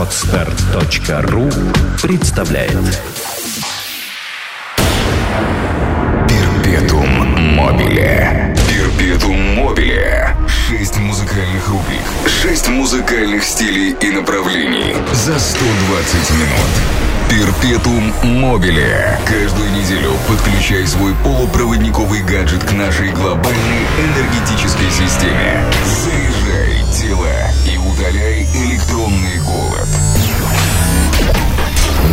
Отстар.ру представляет Перпетум мобиле. Перпетум мобиле. Шесть музыкальных рубрик. Шесть музыкальных стилей и направлений. За 120 минут. Перпетум мобиле. Каждую неделю подключай свой полупроводниковый гаджет к нашей глобальной энергетической системе. Заряжай тела и удаляй электронный голод.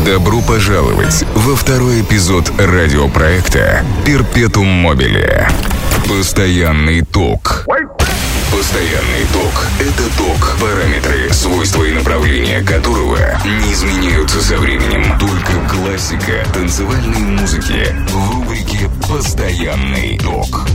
Добро пожаловать во второй эпизод радиопроекта «Перпетум мобиле». Постоянный ток. Постоянный ток – это ток, параметры, свойства и направления которого не изменяются со временем. Только классика танцевальной музыки в рубрике «Постоянный ток».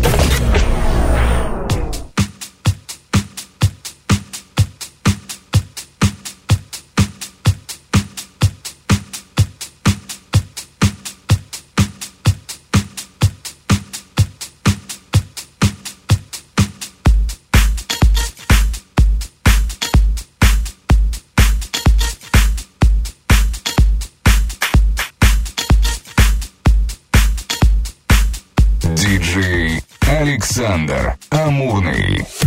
Александр Амурный.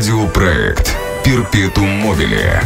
Радиопроект «Перпетум Мобиле».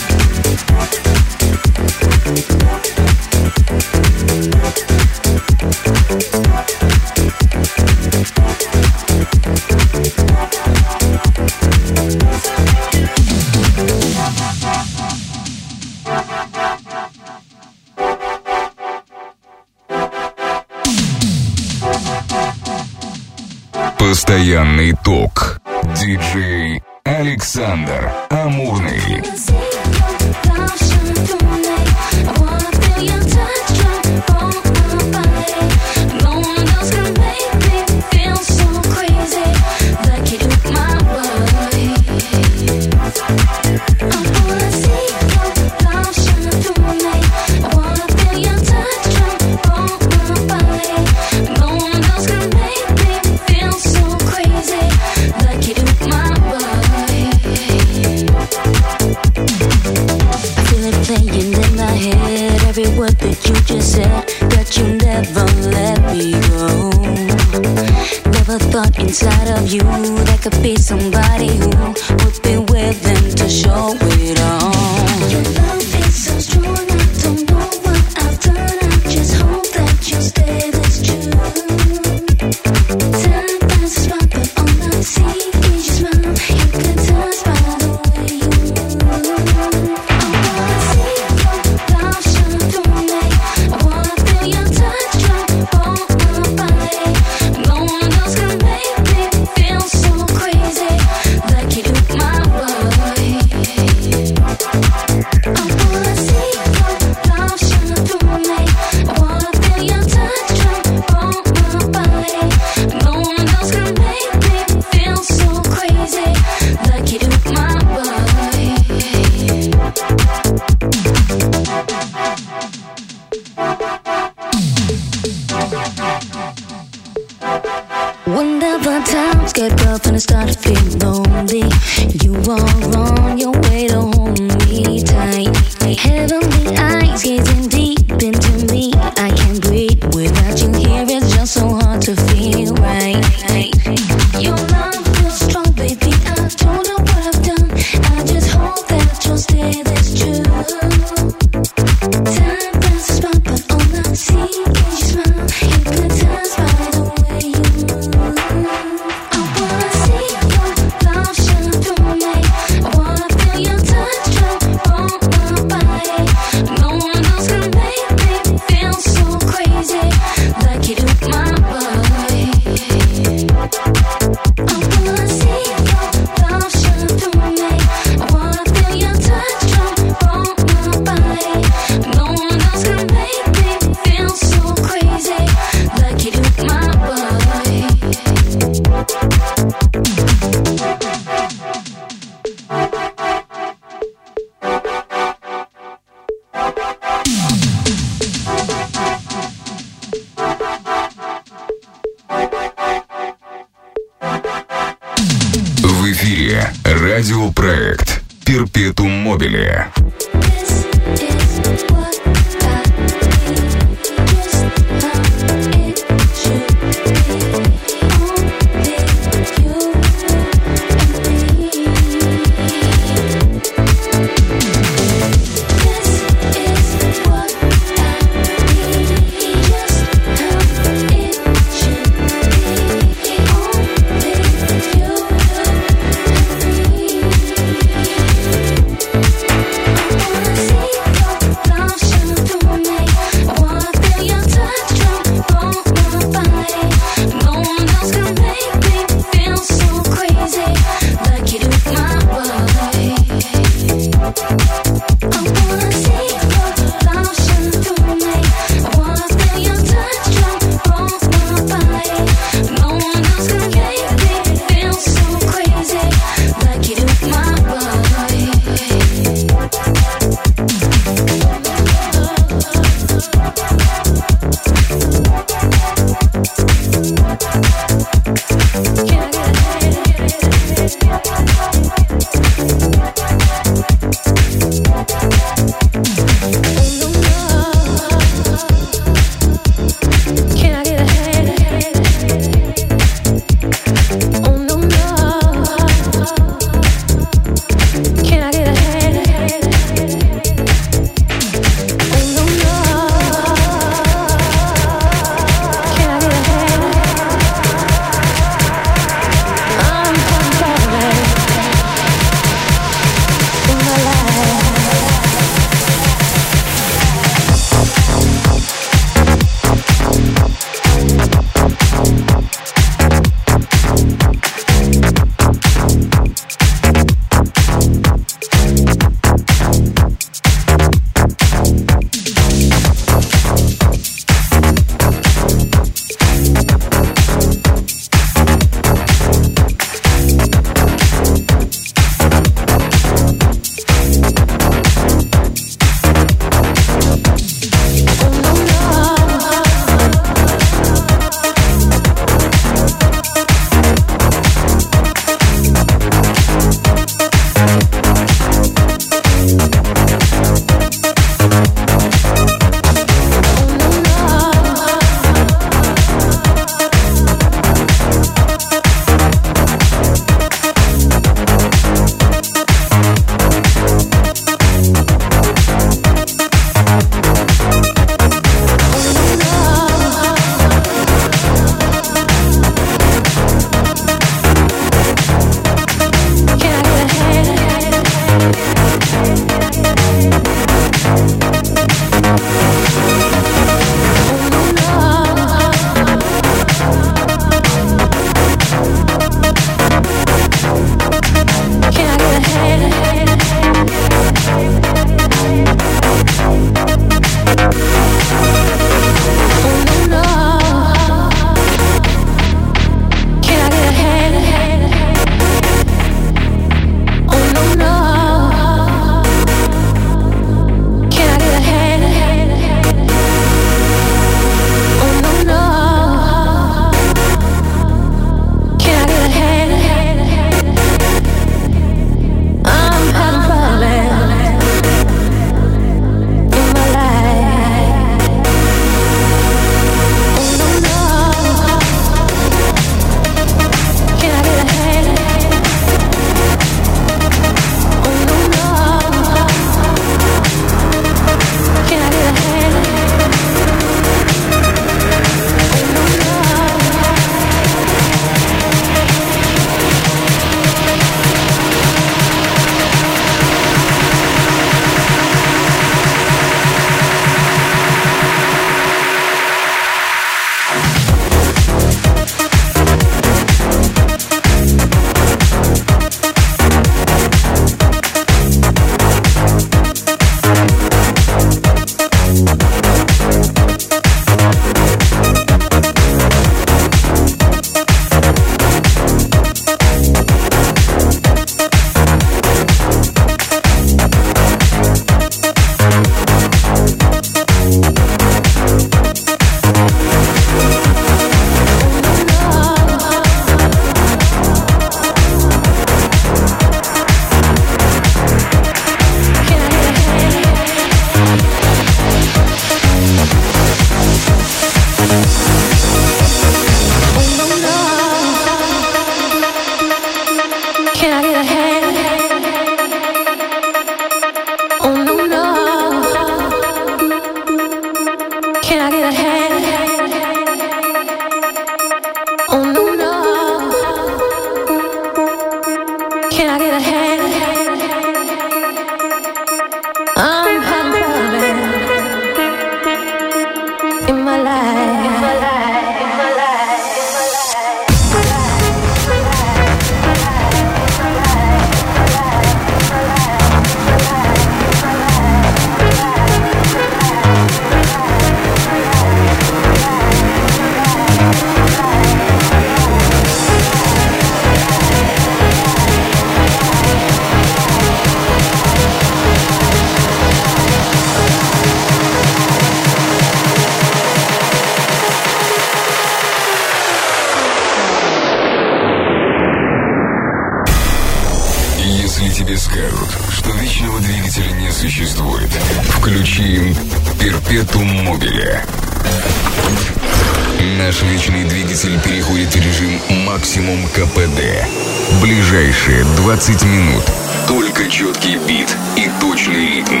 20 минут. Только четкий бит и точный ритм.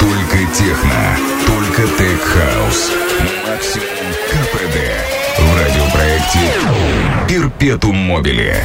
Только техно. Только тех-хаус. Максимум КПД. В радиопроекте Перпетум Мобиле.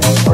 Thank you.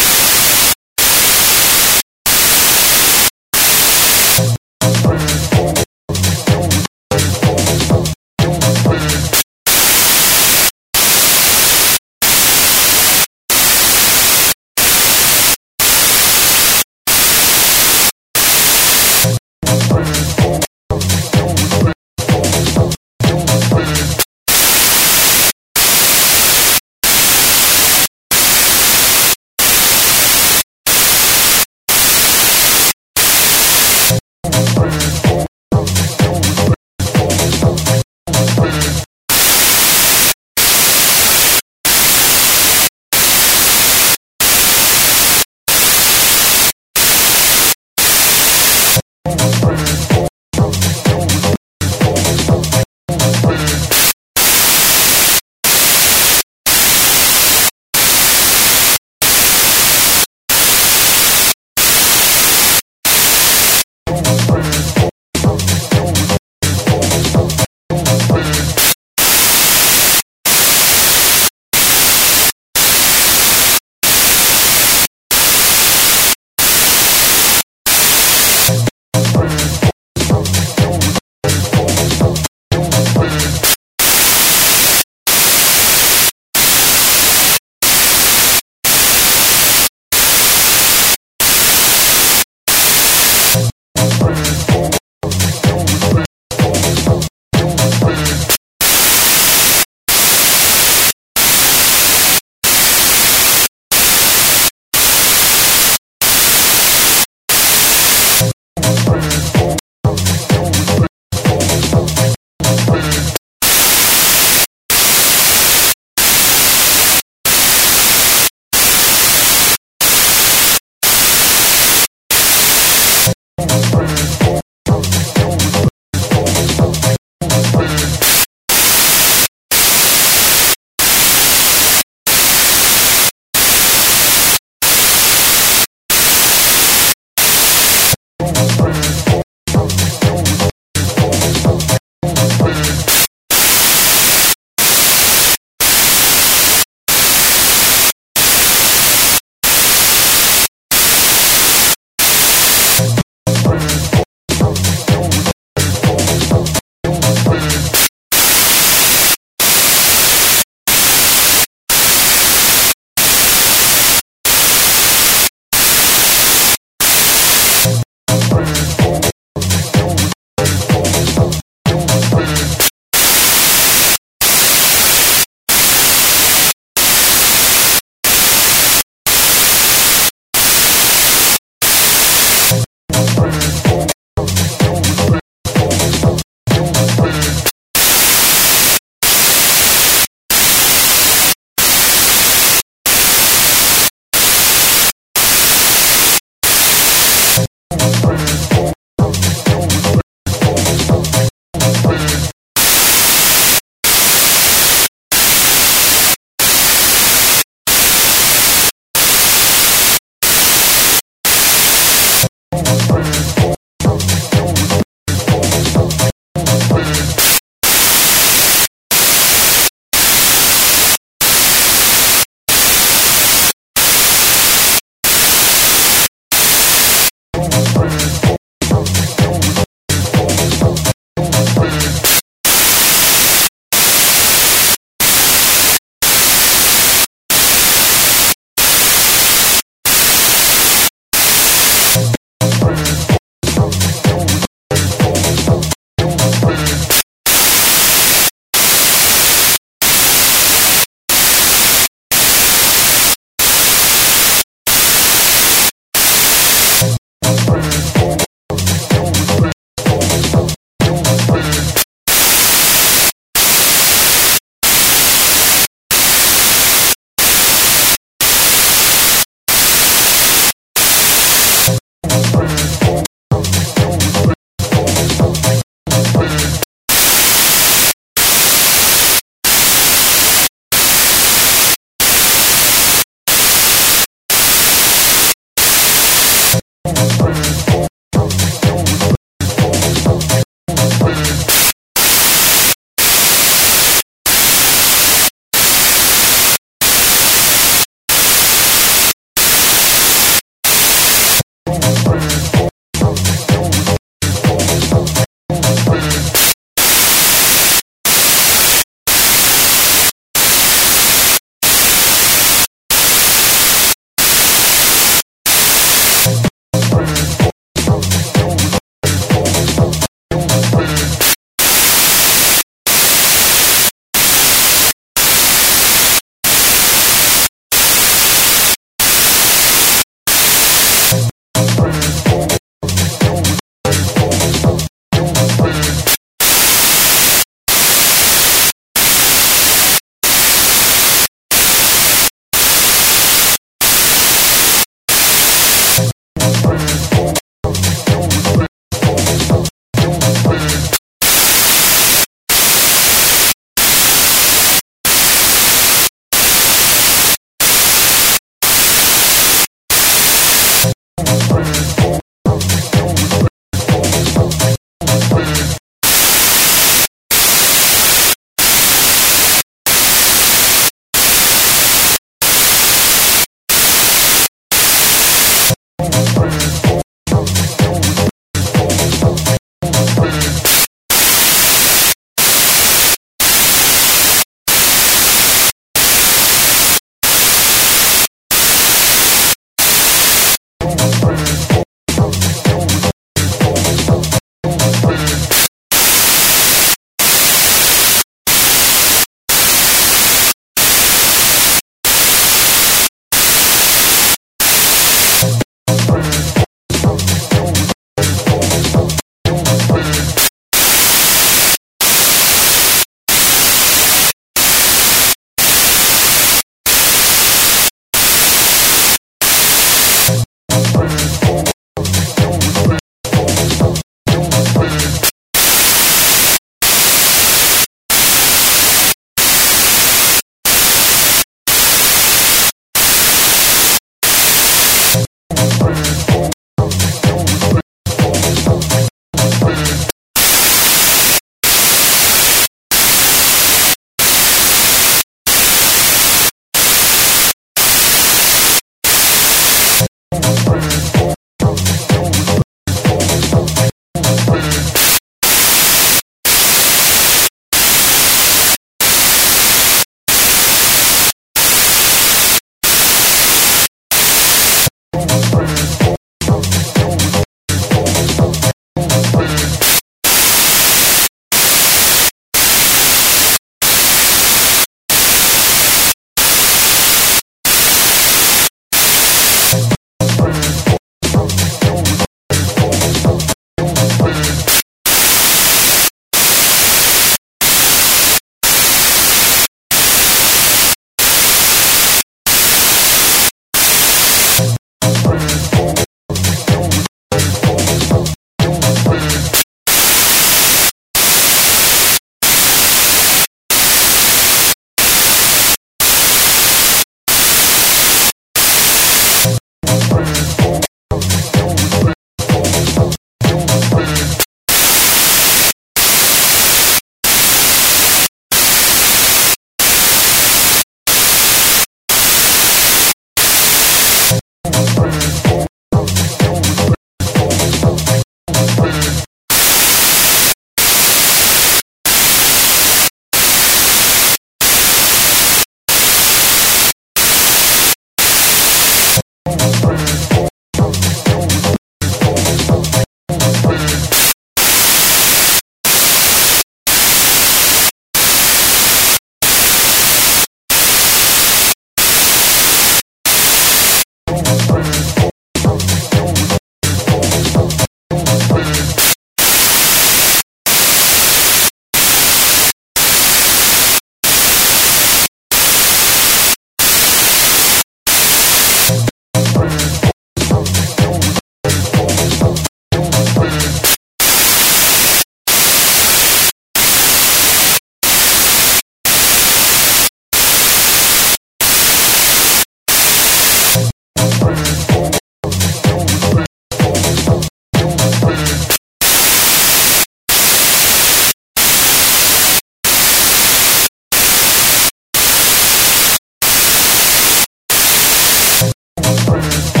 friends.